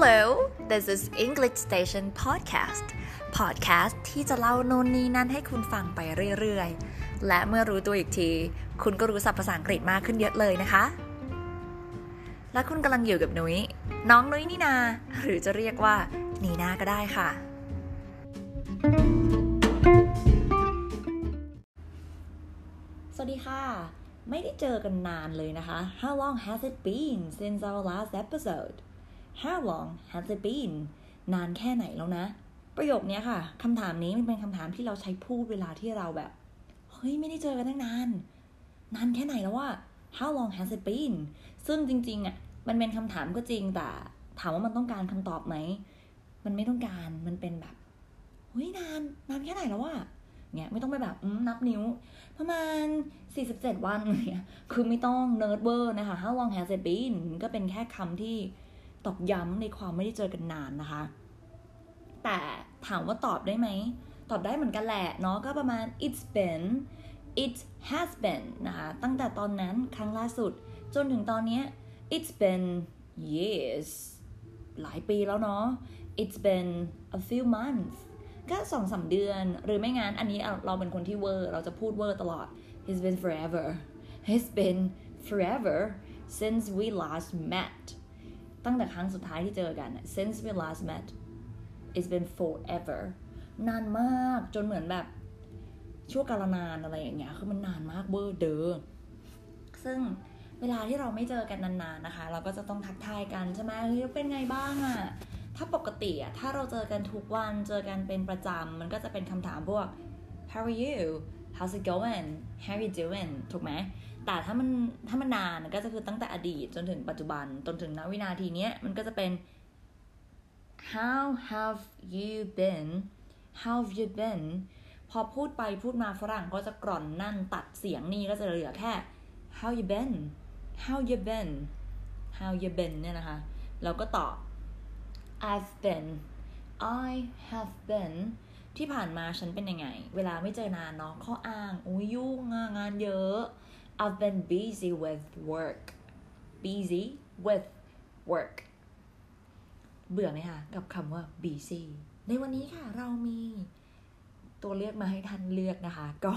Hello this is English Station Podcast Podcast ที่จะเล่าโน่นนี่นั่นให้คุณฟังไปเรื่อยๆ และเมื่อรู้ตัวอีกที คุณก็รู้ศัพท์ภาษาอังกฤษมากขึ้นเยอะเลยนะคะ และคุณกำลังอยู่กับนุย้ยน้องนุ้ยนี่นา หรือจะเรียกว่านีนาก็ได้ค่ะ สวัสดีค่ะ ไม่ได้เจอกันนานเลยนะคะ How long has it been since our last episode How long has it been นานแค่ไหนแล้วนะ ประโยคนี้ค่ะคำถามนี้มันเป็นคำถามที่เราใช้พูดเวลาที่เราแบบ เฮ้ย ไม่ได้เจอกันตั้งนาน นานแค่ไหนแล้วว่า How long has it been ซึ่งจริงๆอะมันเป็นคำถามก็จริงแต่ ถามว่ามันต้องการคำตอบไหม มันไม่ต้องการมันเป็นแบบเฮ้ยนานนานแค่ไหนแล้วว่าเงี้ยไม่ต้องไปแบบนับนิ้ว ประมาณ 47 วันเงี้ยคือไม่ต้อง nervous นะคะ How long has it been ก็เป็นแค่คำที่ ตอกย้ำในความไม่ได้เจอกันนานนะคะ แต่ถามว่าตอบได้ไหม ตอบได้เหมือนกันแหละเนาะก็ประมาณ it's been it has been นะคะ ตั้งแต่ตอนนั้นครั้งล่าสุด จนถึงตอนนี้ it's been years หลายปีแล้วเนาะ it's been a few months ก็สองสามเดือน หรือไม่งั้น อันนี้เราเป็นคนที่เวอร์ เราจะพูดเวอร์ตลอด it's been forever it's been forever since we last met ตั้งแต่ครั้งสุดท้ายที่เจอกัน since we last met it's been forever นานมากจนเหมือนแบบชั่วกาลนานอะไรอย่างเงี้ยคือมันนานมากเบอร์เดอซึ่งเวลาที่เราไม่เจอกันนานๆนะคะ เราก็จะต้องทักทายกันใช่ไหมเฮ้ยเป็นไงบ้างอะถ้าปกติอะถ้าเราเจอกันทุกวันเจอกันเป็นประจำมันก็จะเป็นคำถามพวก how are you how's it going how are you doing ถูกไหม แต่ถ้ามันถ้ามันนานก็จะคือตั้งแต่อดีตจนถึงปัจจุบันจนถึงณวินาทีนี้มันก็จะเป็น how have you been how have you been พอพูดไปพูดมาฝรั่งก็จะกร่อนนั่นตัดเสียงนี่ก็จะเหลือแค่ how you been how you been how you been เนี่ยนะคะ เราก็ตอบ I've been I have been ที่ผ่านมาฉันเป็นยังไง เวลาไม่เจอนานเนาะข้ออ้าง อุ้ยยุ่งงานเยอะ I've been busy with work busy with work เบื่อไหมคะกับคำว่า busy ในวันนี้ค่ะเรามีตัวเลือกมาให้ท่านเลือกนะคะ ก็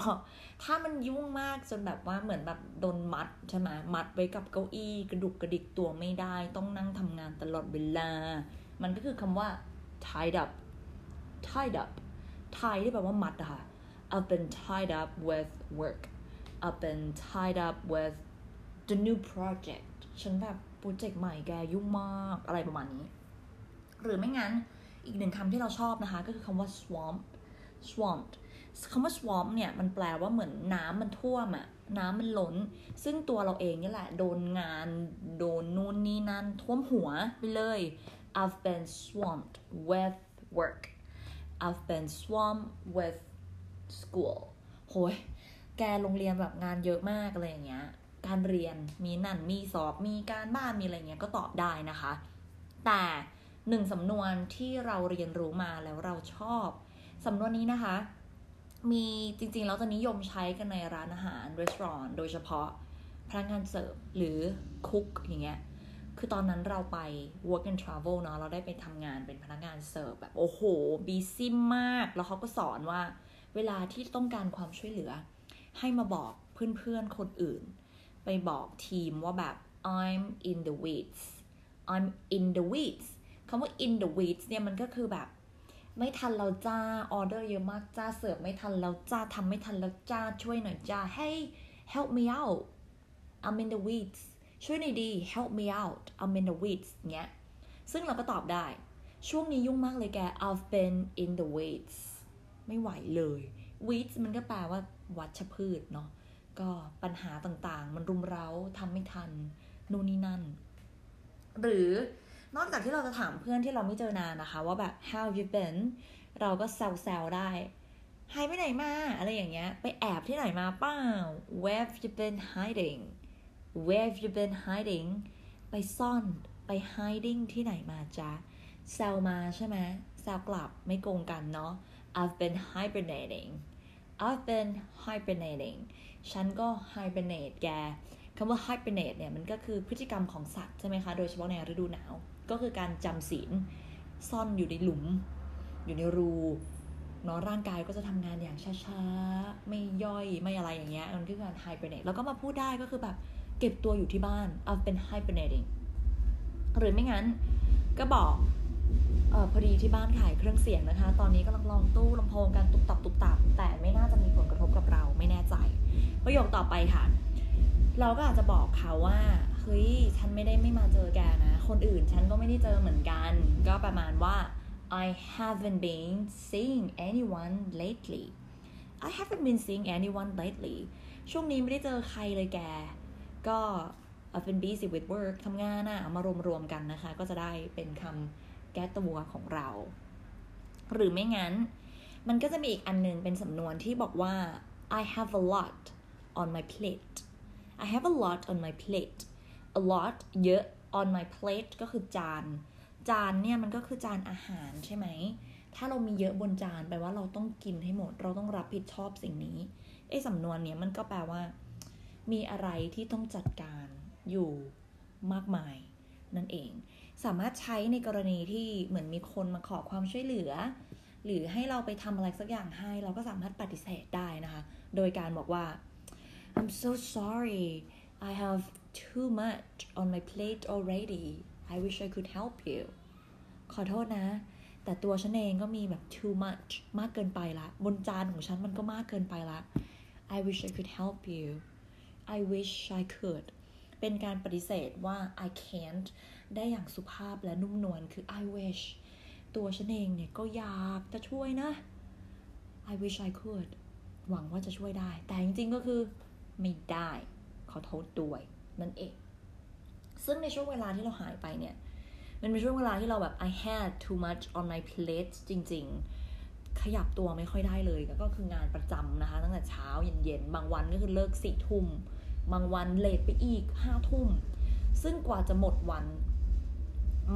ถ้ามันยุ่งมากจนแบบว่าเหมือนแบบโดนมัดใช่ไหมมัดไว้กับเก้าอี้กระดุกกระดิกตัวไม่ได้ ต้องนั่งทำงานตลอดเวลา มันก็คือคำว่า tied up tied up tie ที่แปลว่ามัดอะค่ะ I've been tied up with work I've been tied up with the new project ฉันแบบโปรเจกต์ใหม่แกยุ่งมากอะไรประมาณนี้ หรือไม่งั้นอีกหนึ่งคำที่เราชอบนะคะ ก็คือคำว่า swamp swamp คำว่า swamp เนี่ยมันแปลว่าเหมือนน้ำมันท่วมอะน้ำมันล้น ซึ่งตัวเราเองนี่แหละ โดนงาน โดนนู่นนี่นั่นท่วมหัวไปเลย I've been swamped with work I've been swamped with school โหย แกโรงเรียนแบบงานเยอะมากอะไรอย่างเงี้ย การเรียนมีนั่นมีสอบมีการบ้านมีอะไรเงี้ยก็ตอบได้นะคะ แต่หนึ่งสำนวนที่เราเรียนรู้มาแล้วเราชอบสำนวนนี้นะคะ มีจริงๆเราจะนิยมใช้กันในร้านอาหารรีสอร์ทโดยเฉพาะพนักงานเสิร์ฟหรือคุกอย่างเงี้ยคือตอนนั้นเราไป work and travel เนาะเราได้ไปทำงานเป็นพนักงานเสิร์ฟแบบโอ้โหบีซิมมาก แล้วเขาก็สอนว่าเวลาที่ต้องการความช่วยเหลือ ให้มาบอกเพื่อนๆคนอื่น ไปบอกทีมว่าแบบ I'm in the weeds I'm in the weeds คำว่า in the weeds เนี่ยมันก็คือแบบ ไม่ทันเราจ้าออเดอร์เยอะมากจ้าเสิร์ฟไม่ทันเราจ้าทำไม่ทันแล้วจ้าช่วยหน่อยจ้า Hey help me out I'm in the weeds ช่วยหน่อยดี help me out I'm in the weeds เงี้ย ซึ่งเราก็ตอบได้ ช่วงนี้ยุ่งมากเลยแก I've been in the weeds ไม่ไหวเลย weeds มันก็แปลว่าวัชพืชเนาะก็ปัญหาต่างๆ มันรุมเร้าทำไม่ทันนู่นนี่นั่น หรือนอกจากที่เราจะถามเพื่อนที่เราไม่เจอนานนะคะ ว่าแบบ how have you been เราก็แซวๆได้หายไปไหนมา อะไรอย่างเงี้ย ไปแอบที่ไหนมาเปล่า where have you been hiding where have you been hiding ไปซ่อนไป hiding ที่ไหนมาจ๊ะแซวมาใช่ไหมแซวกลับไม่โกงกันเนาะ I've been hibernating I've been hibernating ฉันก็ hibernate แกคำว่า hibernate เนี่ยมันก็คือพฤติกรรมของสัตว์ใช่ไหมคะ โดยเฉพาะในฤดูหนาว ก็คือการจำศีล ซ่อนอยู่ในหลุม อยู่ในรูเนาะร่างกายก็จะทำงานอย่างช้าๆ ไม่ย่อยไม่อะไรอย่างเงี้ยมันคือการ hibernate แล้วก็มาพูดได้ก็คือแบบเก็บตัวอยู่ที่บ้านเอาเป็น hibernating หรือไม่งั้นก็บอก ออพอดีที่บ้านขายเครื่องเสียงนะคะ ตอนนี้กำลังลองตู้ลำโพงกันตุบตับตุบตับ แต่ไม่น่าจะมีผลกระทบกับเราไม่แน่ใจ ประโยคต่อไปค่ะ เราก็อาจจะบอกเขาว่าเฮ้ยฉันไม่ได้ไม่มาเจอแกนะ คนอื่นฉันก็ไม่ได้เจอเหมือนกัน ก็ประมาณว่า I haven't been seeing anyone lately I haven't been seeing anyone lately ช่วงนี้ไม่ได้เจอใครเลยแก ก็ I've been busy with work ทำงานอะมารวมๆกันนะคะ ก็จะได้เป็นคำ แก้ตัวของเรา หรือไม่งั้น มันก็จะมีอีกอันนึงเป็นสำนวนที่บอกว่า I have a lot on my plate I have a lot on my plate a lot เยอะ on my plate ก็คือจาน จานเนี่ยมันก็คือจานอาหารใช่ไหม ถ้าเรามีเยอะบนจานแปลว่าเราต้องกินให้หมด เราต้องรับผิดชอบสิ่งนี้ ไอ้สำนวนเนี้ยมันก็แปลว่า มีอะไรที่ต้องจัดการอยู่มากมาย นั่นเอง สามารถใช้ในกรณีที่เหมือนมีคนมาขอความช่วยเหลือ หรือให้เราไปทำอะไรสักอย่างให้ เราก็สามารถปฏิเสธได้นะคะ โดยการบอกว่า I'm so sorry I have too much on my plate already I wish I could help you ขอโทษนะ แต่ตัวฉันเองก็มีแบบ too much มากเกินไปละ บนจานของฉันมันก็มากเกินไปละ I wish I could help you I wish I could เป็นการปฏิเสธว่า I can't ได้อย่างสุภาพและนุ่มนวลคือ I wish ตัวฉันเองเนี่ยก็อยากจะช่วยนะ I wish I could หวังว่าจะช่วยได้ แต่จริงๆก็คือ ไม่ได้ ขอโทษด้วย นั่นเอง ซึ่งในช่วงเวลาที่เราหายไปเนี่ย มันเป็นช่วงเวลาที่เราแบบ I had too much on my plate จริง ๆ ขยับตัวไม่ค่อยได้เลย ก็คืองานประจำนะคะ ตั้งแต่เช้าเย็นๆ บางวันก็คือเลิกสี่ทุ่ม บางวันเลทไปอีกห้าทุ่ม ซึ่งกว่าจะหมดวัน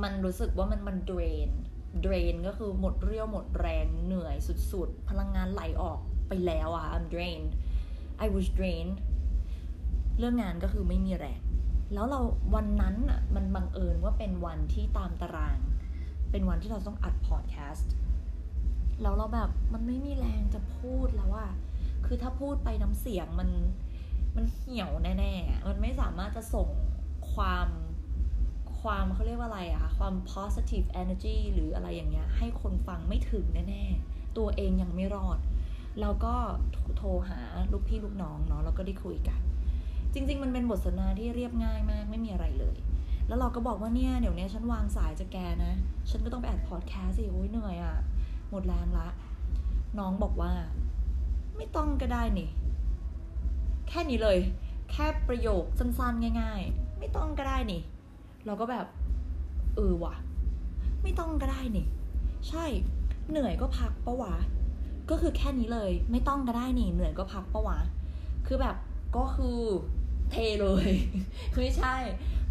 มันรู้สึกว่ามันมัน drain drain ก็คือหมดเรี่ยวหมดแรงเหนื่อยสุดๆ พลังงานไหลออกไปแล้วอะ I'm drained I was drained เรื่องงานก็คือไม่มีแรง แล้วเราวันนั้นอะมันบังเอิญว่าเป็นวันที่ตามตาราง เป็นวันที่เราต้องอัดพอดแคสต์แล้วเราแบบมันไม่มีแรงจะพูดแล้วอะคือถ้าพูดไปน้ำเสียงมัน มันเหี่ยวแน่ๆ มันไม่สามารถจะส่งความความเขาเรียกว่าอะไรอะความ positive energy หรืออะไรอย่างเงี้ย ให้คนฟังไม่ถึงแน่ๆ ตัวเองยังไม่รอด แล้วก็โทรหาลูกพี่ลูกน้องเนาะแล้วก็ได้คุยกัน จริง ๆ มันเป็นบทสนทนาที่เรียบง่ายมากไม่มีอะไรเลย แล้วเราก็บอกว่าเนี่ยเดี๋ยวนี้ฉันวางสายจะแกนะ ฉันก็ต้องไปอัดพอดแคสต์สิโอ้ยเหนื่อยอะหมดแรงละ น้องบอกว่า ไม่ต้องก็ได้นี่ แค่นี้เลย แค่ประโยคสั้นๆง่าย ๆ ไม่ต้องก็ได้นี่ เราก็แบบ เออว่ะ ไม่ต้องก็ได้นี่ ใช่เหนื่อยก็พักปะวะ ก็คือแค่นี้เลย ไม่ต้องก็ได้นี่ เหนื่อยก็พักปะวะ คือแบบก็คือเทเลยคือไม่ใช่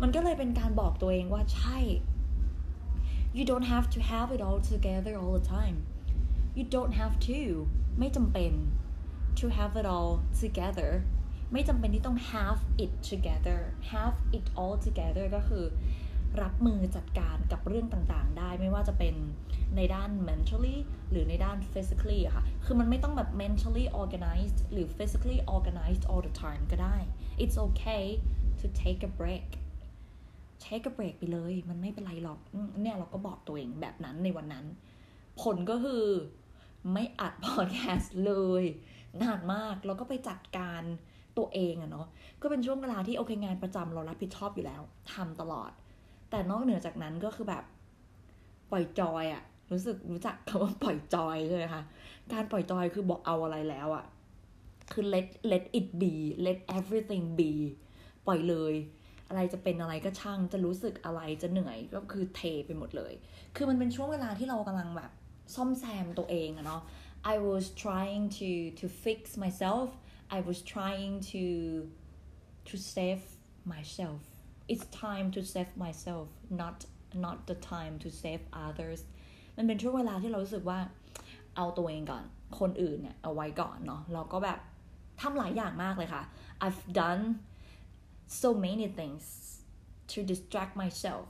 มันก็เลยเป็นการบอกตัวเองว่าใช่ you don't have to have it all together all the time you don't have to ไม่จำเป็น to have it all together ไม่จำเป็นที่ต้อง have it together have it all together ก็คือ รับมือจัดการกับเรื่องต่างๆ ได้ไม่ว่าจะเป็นในด้าน mentally หรือในด้าน physically ค่ะ คือมันไม่ต้องแบบ mentally organized หรือ physically organized all the time ก็ได้ it's okay to take a break take a break ไปเลย มันไม่เป็นไรหรอก เนี่ยเราก็บอกตัวเองแบบนั้นในวันนั้น ผลก็คือไม่อัดพอดแคสต์เลย นานมาก แล้วก็ไปจัดการ ตัวเองอะเนาะก็เป็นช่วงเวลาที่โอเคงานประจำเรารับผิดชอบอยู่แล้วทำตลอด แต่นอกเหนือจากนั้นก็คือแบบปล่อยจอยอะรู้สึกรู้จักคำว่าปล่อยจอยเลยค่ะการปล่อยจอยคือบอกเอาอะไรแล้วอะคือ let let it be let everything be ปล่อยเลย อะไรจะเป็นอะไรก็ช่างจะรู้สึกอะไรจะเหนื่อยก็คือเทไปหมดเลย คือมันเป็นช่วงเวลาที่เรากำลังแบบซ่อมแซมตัวเองอะเนาะ I was trying to to fix myself I was trying to to save myself it's time to save myself not not the time to save others มันเป็นช่วงเวลาที่เรารู้สึกว่า เอาตัวเองก่อน คนอื่นเนี่ยเอาไว้ก่อนเนาะ เราก็แบบทำหลายอย่างมากเลยค่ะ I've done so many things to distract myself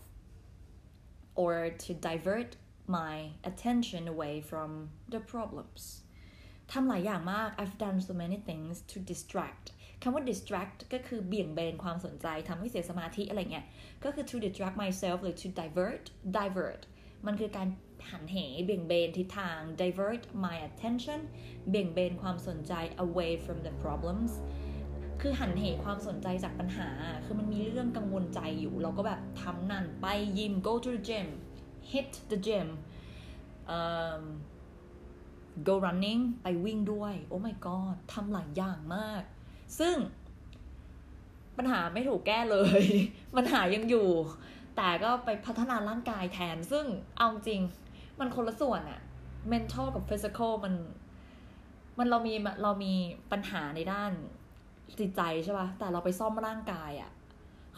or to divert my attention away from the problems ทำหลายอย่างมาก I've done so many things to distract คำว่า distract ก็คือเบี่ยงเบนความสนใจทำให้เสียสมาธิอะไรเงี้ย ก็คือ to distract myself หรือ to divert divert มันคือการหันเหเบี่ยงเบนทิศทาง divert my attention เบี่ยงเบนความสนใจ away from the problems คือหันเหความสนใจจากปัญหา คือมันมีเรื่องกังวลใจอยู่ เราก็แบบทำนั่นไปยิม go to the gym hit the gym um, go running ไปวิ่งด้วย โอ้ my god ทำหลายอย่างมาก ซึ่งปัญหาไม่ถูกแก้เลยปัญหายังอยู่ แต่ก็ไปพัฒนาร่างกายแทน ซึ่งเอาจริง มันคนละส่วนอะ mental กับ physical มัน มันเรามีเรามีปัญหาในด้านจิตใจใช่ปะ่ะ แต่เราไปซ่อมร่างกายอะ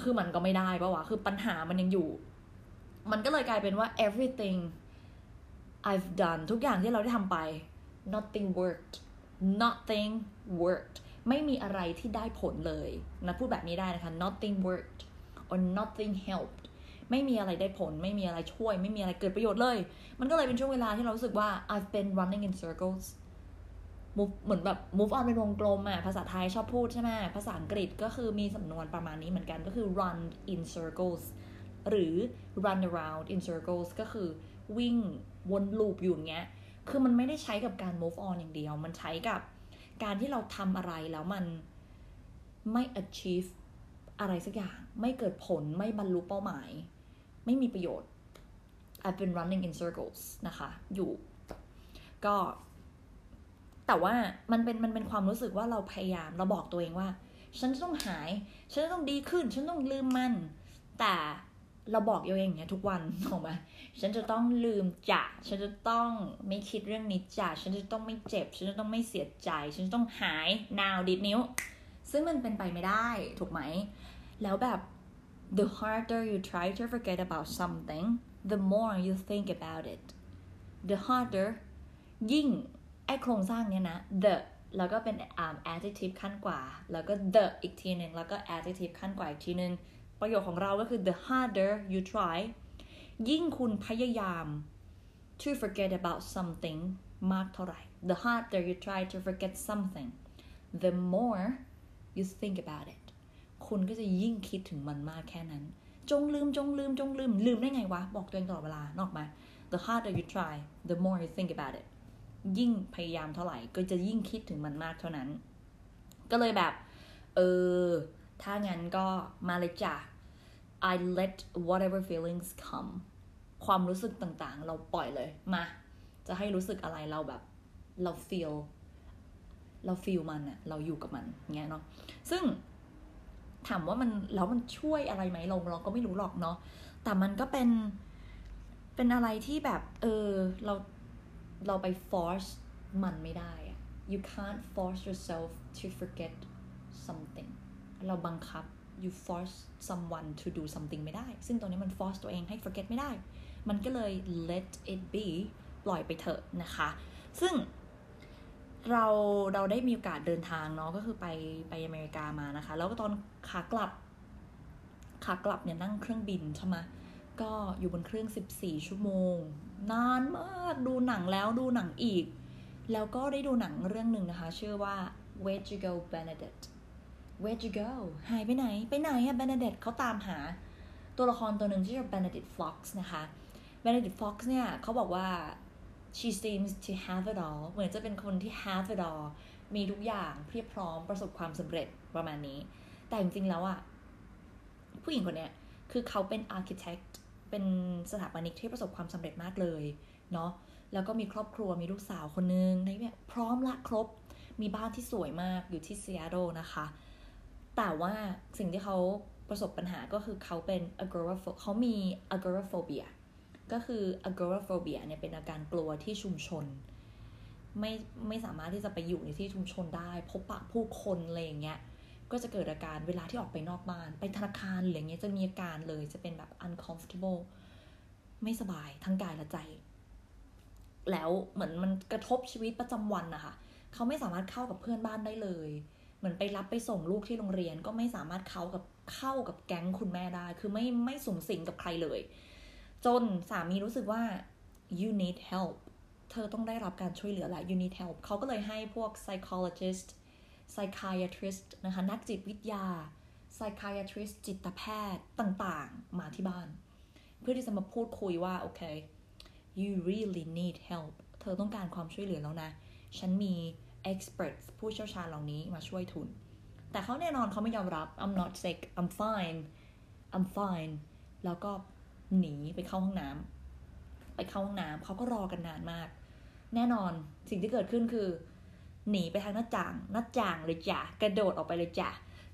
คือมันก็ไม่ได้ปะวะ คือปัญหามันยังอยู่ มันก็เลยกลายเป็นว่า everything I've done ทุกอย่างที่เราได้ทำไป nothing worked nothing worked ไม่มีอะไรที่ได้ผลเลยนะพูดแบบนี้ได้นะคะ nothing worked or nothing helped ไม่มีอะไรได้ผล ไม่มีอะไรช่วย ไม่มีอะไรเกิดประโยชน์เลย มันก็เลยเป็นช่วงเวลาที่เรารู้สึกว่า I've been running in circles move เหมือนแบบ move on เป็นวงกลมอะภาษาไทยชอบพูดใช่ไหมภาษาอังกฤษก็คือมีสำนวนประมาณนี้เหมือนกันก็คือ run in circles หรือ run around in circles ก็คือวิ่ง วนลูปอยู่อย่างเงี้ย คือมันไม่ได้ใช้กับการ move on อย่างเดียว มันใช้กับการที่เราทำอะไรแล้วมันไม่ achieve อะไรสักอย่าง ไม่เกิดผลไม่บรรลุเป้าหมาย ไม่มีประโยชน์ I've been running in circles นะคะ อยู่ ก็ แต่ว่ามันเป็นมันเป็นความรู้สึกว่าเราพยายามเราบอกตัวเองว่า ฉันจะต้องหาย ฉันจะต้องดีขึ้น ฉันต้องลืมมัน แต่ เราบอกเองอย่างเงี้ยทุกวันถูกไหมฉันจะต้องลืมจ่ะฉันจะต้องไม่คิดเรื่องนี้จ่ะฉันจะต้องไม่เจ็บ ฉันจะต้องไม่เสียใจ ฉันจะต้องหาย now ดิดนิ้ว ซึ่งมันเป็นไปไม่ได้ถูกไหม แล้วแบบ the harder you try to forget about something the more you think about it the harder ยิ่ง ไอโครงสร้างเนี้ยนะ the แล้วก็เป็น um, adjective ขั้นกว่า แล้วก็ the อีกทีหนึ่งแล้วก็ adjective ขั้นกว่าอีกทีหนึ่ง ประโยคของเราก็คือ the harder you try ยิ่งคุณพยายาม to forget about something มากเท่าไหร่ the harder you try to forget something the more you think about it คุณก็จะยิ่งคิดถึงมันมากแค่นั้น จงลืมจงลืมจงลืม ลืมได้ไงวะ บอกตัวเองตลอดเวลานอกมา the harder you try the more you think about it ยิ่งพยายามเท่าไหร่ ก็จะยิ่งคิดถึงมันมากเท่านั้น ก็เลยแบบ เออ ถ้างั้นก็มาเลยจ้ะ I let whatever feelings come ความรู้สึกต่างๆ เราปล่อยเลย มา จะให้รู้สึกอะไรเราแบบ เรา feel เรา feel มันอะเราอยู่กับมันเงี้ยเนาะ ซึ่งถามว่ามันแล้วมันช่วยอะไรไหมเราเราก็ไม่รู้หรอกเนาะ แต่มันก็เป็น เป็นอะไรที่แบบ เออ เรา เราไป force มันไม่ได้อะ you can't force yourself to forget something เราบังคับ you force someone to do something ไม่ได้ ซึ่งตรงนี้มัน force ตัวเองให้ forget ไม่ได้ มันก็เลย let it be ปล่อยไปเถอะนะคะ ซึ่งเราเราได้มีโอกาสเดินทางเนาะก็คือไปไปอเมริกามานะคะ แล้วก็ตอนขากลับ ขากลับเนี่ยนั่งเครื่องบินใช่ไหมก็อยู่บนเครื่อง 14 ชั่วโมง นานมากดูหนังแล้วดูหนังอีก แล้วก็ได้ดูหนังเรื่องหนึ่งนะคะ ชื่อว่า Where to go Benedict Where to go หายไปไหน ไปไหนอะ Benedict เขาตามหา ตัวละครตัวหนึ่งที่ชื่อ Benedict Fox นะคะ Benedict Fox เนี่ยเขาบอกว่า she seems to have it all เหมือนจะเป็นคนที่ have it all มีทุกอย่างเพียบพร้อมประสบความสำเร็จประมาณนี้ แต่จริงๆแล้วอะผู้หญิงคนเนี้ยคือเขาเป็น architect เป็นสถาปนิกที่ประสบความสำเร็จมากเลยเนาะแล้วก็มีครอบครัวมีลูกสาวคนนึงในแบบพร้อมละครบ มีบ้านที่สวยมากอยู่ที่ซีแอตเทิลนะคะ แต่ว่าสิ่งที่เขาประสบปัญหาก็คือเขาเป็น agoraphobe เขามี agoraphobia ก็คือ agoraphobia เนี่ยเป็นอาการกลัวที่ชุมชน ไม่ไม่สามารถที่จะไปอยู่ในที่ชุมชนได้ พบปะผู้คนอะไรอย่างเงี้ยก็จะเกิดอาการเวลาที่ออกไปนอกบ้าน ไปธนาคารหรืออย่างเงี้ยจะมีอาการเลยจะเป็นแบบ uncomfortable ไม่สบายทั้งกายและใจ แล้วเหมือนมันกระทบชีวิตประจำวันนะคะเขาไม่สามารถเข้ากับเพื่อนบ้านได้เลย เหมือนไปรับไปส่งลูกที่โรงเรียนก็ไม่สามารถเข้ากับเข้ากับแก๊งคุณแม่ได้ คือไม่ไม่สูงสิงกับใครเลยจจนสามีรู้สึกว่า you need help เธอต้องได้รับการช่วยเหลือแหละ you need help เขาก็เลยให้พวก psychologist psychiatrist นะคะ นักจิตวิทยา psychiatrist จิตแพทย์ต่างๆ มาที่บ้าน เพื่อที่จะมาพูดคุยว่า โอเค you really need help เธอต้องการความช่วยเหลือแล้วนะ ฉันมี experts ผู้เชี่ยวชาญเหล่านี้มาช่วยทุน แต่เขาแน่นอนเขาไม่ยอมรับ I'm not sick I'm fine I'm fine แล้วก็หนีไปเข้าห้องน้ำไปเข้าห้องน้ำเขาก็รอกันนานมาก แน่นอนสิ่งที่เกิดขึ้นคือ หนีไปทางหน้าต่างหน้าต่างเลยจ้ะกระโดดออกไปเลยจ้ะ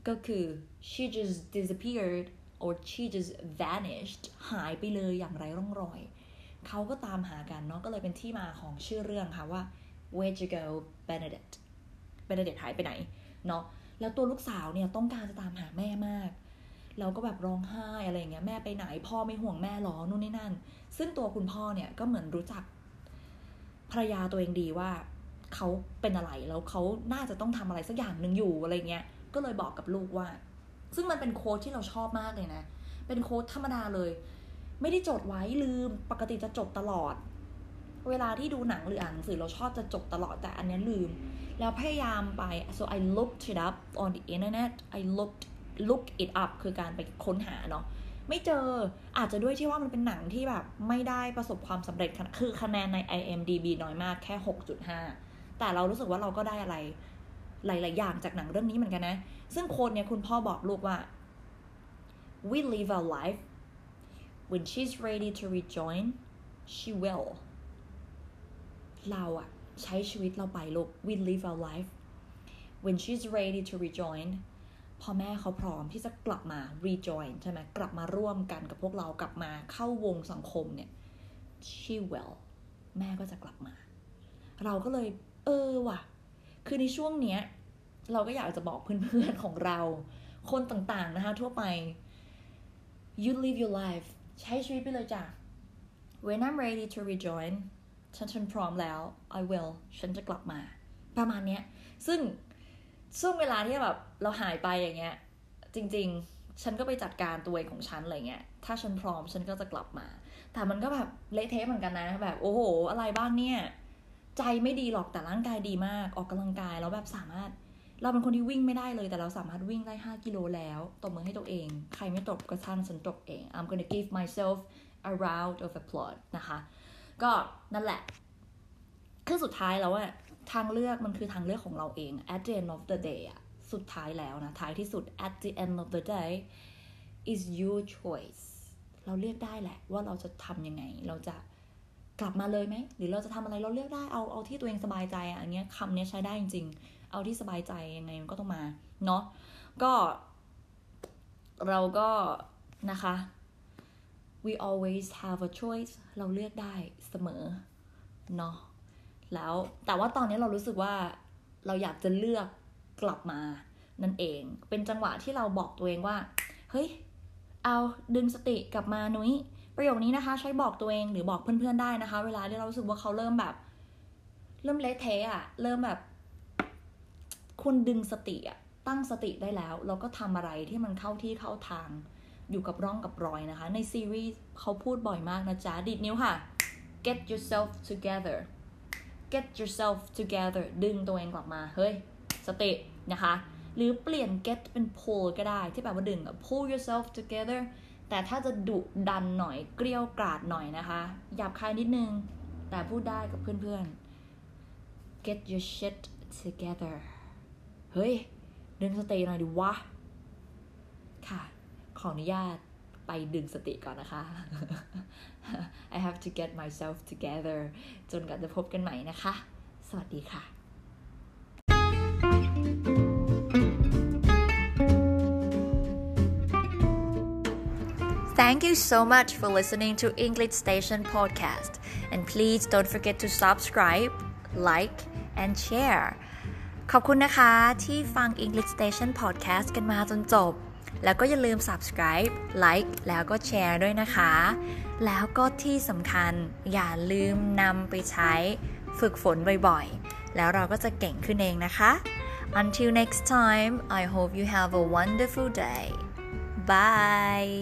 ก็คือ she just disappeared or she just vanished หายไปเลยอย่างไรร่องรอย เขาก็ตามหากันเนาะก็เลยเป็นที่มาของชื่อเรื่องค่ะว่า Where'd you go Benedict Benedict หายไปไหนเนาะแล้วตัวลูกสาวเนี่ยต้องการจะตามหาแม่มากเราก็แบบร้องไห้อะไรเงี้ยแม่ไปไหนพ่อไม่ห่วงแม่หรอนู่นนี่นั่น ซึ่งตัวคุณพ่อเนี่ยก็เหมือนรู้จักภรรยาตัวเองดีว่าเขาเป็นอะไรแล้วเขาน่าจะต้องทำอะไรสักอย่างหนึ่งอยู่อะไรเงี้ย ก็เลยบอกกับลูกว่า ซึ่งมันเป็นโค้ดที่เราชอบมากเลยนะ เป็นโค้ดธรรมดาเลย ไม่ได้จดไว้ลืมปกติจะจดตลอด เวลาที่ดูหนังหรืออ่านหนังสือเราชอบจะจดตลอดแต่อันนี้ลืม แล้วพยายามไป so I looked it up on the internet I looked look it up คือการไปค้นหาเนาะไม่เจออาจจะด้วยที่ว่ามันเป็นหนังที่แบบไม่ได้ประสบความสำเร็จคือคะแนนใน IMDB น้อยมากแค่ 6.5 แต่เรารู้สึกว่าเราก็ได้อะไรหลาย ๆ อย่างจากหนังเรื่องนี้เหมือนกันนะ ซึ่งโคนเนี่ยคุณพ่อบอกลูกว่า we live our life when she's ready to rejoin she will เราอะใช้ชีวิตเราไปลูก we live our life when she's ready to rejoin พอแม่เขาพร้อมที่จะกลับมา rejoin ใช่ไหมกลับมาร่วมกันกับพวกเรากลับมาเข้าวงสังคมเนี่ย she will แม่ก็จะกลับมา เราก็เลย เออว่ะ คือในช่วงเนี้ย เราก็อยากจะบอกเพื่อนๆของเรา คนต่างๆนะคะทั่วไป you live your life ใช้ชีวิตไปเลยจ้ะ when I'm ready to rejoin ฉันฉันพร้อมแล้ว I will ฉันจะกลับมา ประมาณเนี้ย ซึ่งช่วงเวลาที่แบบเราหายไปอย่างเงี้ย จริง ๆ ฉันก็ไปจัดการตัวเองของฉันอะไรเงี้ย ถ้าฉันพร้อมฉันก็จะกลับมา แต่มันก็แบบเละเทะเหมือนกันนะ แบบโอ้โห อะไรบ้างเนี่ย ใจไม่ดีหรอกแต่ร่างกายดีมาก ออกกำลังกายแล้วแบบสามารถ เราเป็นคนที่วิ่งไม่ได้เลย แต่เราสามารถวิ่งได้5กิโลแล้วตบมือให้ตัวเอง ใครไม่ตบก็ท่านฉันตบเอง I'm gonna give myself a round of applause นะคะ ก็นั่นแหละ คือสุดท้ายแล้วอะทางเลือกมันคือทางเลือกของเราเอง at the end of the day อะสุดท้ายแล้วนะ ท้ายที่สุด at the end of the day is your choice เราเลือกได้แหละว่าเราจะทำยังไง เราจะกลับมาเลยไหม หรือเราจะทำอะไรเราเลือกได้เอาเอาที่ตัวเองสบายใจอะอันนี้คำนี้ใช้ได้จริงๆ เอาที่สบายใจยังไงมันก็ต้องมา เนาะก็เราก็นะคะ we always have a choice เราเลือกได้เสมอเนาะแล้วแต่ว่าตอนนี้เรารู้สึกว่าเราอยากจะเลือกกลับมานั่นเอง เป็นจังหวะที่เราบอกตัวเองว่า เฮ้ย เอาดึงสติกลับมานุ้ย ประโยคนี้นะคะ ใช้บอกตัวเองหรือบอกเพื่อนๆได้นะคะ เวลาที่เรารู้สึกว่าเขาเริ่มแบบ เริ่มเละเทะอะเริ่มแบบ คุณดึงสติอะตั้งสติได้แล้ว เราก็ทำอะไรที่มันเข้าที่เข้าทาง อยู่กับร่องกับรอยนะคะ ในซีรีส์เขาพูดบ่อยมากนะจ๊ะ ดิดนิ้วค่ะ get yourself together get yourself together ดึงตัวเองกลับมา เฮ้ย สตินะคะ หรือเปลี่ยน get เป็น pull ก็ได้ ที่แปลว่าดึง pull yourself together แต่ถ้าจะดุดันหน่อย เกลี้ยวกราดหน่อยนะคะ หยาบคายนิดนึง แต่พูดได้กับเพื่อนๆ get your shit together เฮ้ย ดึงสติหน่อยดิวะ ค่ะ ขออนุญาตไปดึงสติก่อนนะคะ I have to get myself together จนกว่าจะพบกันใหม่นะคะ สวัสดีค่ะ Thank you so much for listening to English Station podcast and please don't forget to subscribe, like and share ขอบคุณนะคะที่ฟัง English Station podcast กันมาจนจบ แล้วก็อย่าลืม subscribe like แล้วก็แชร์ด้วยนะคะ แล้วก็ที่สำคัญอย่าลืมนำไปใช้ฝึกฝนบ่อยๆ แล้วเราก็จะเก่งขึ้นเองนะคะ Until next time I hope you have a wonderful day Bye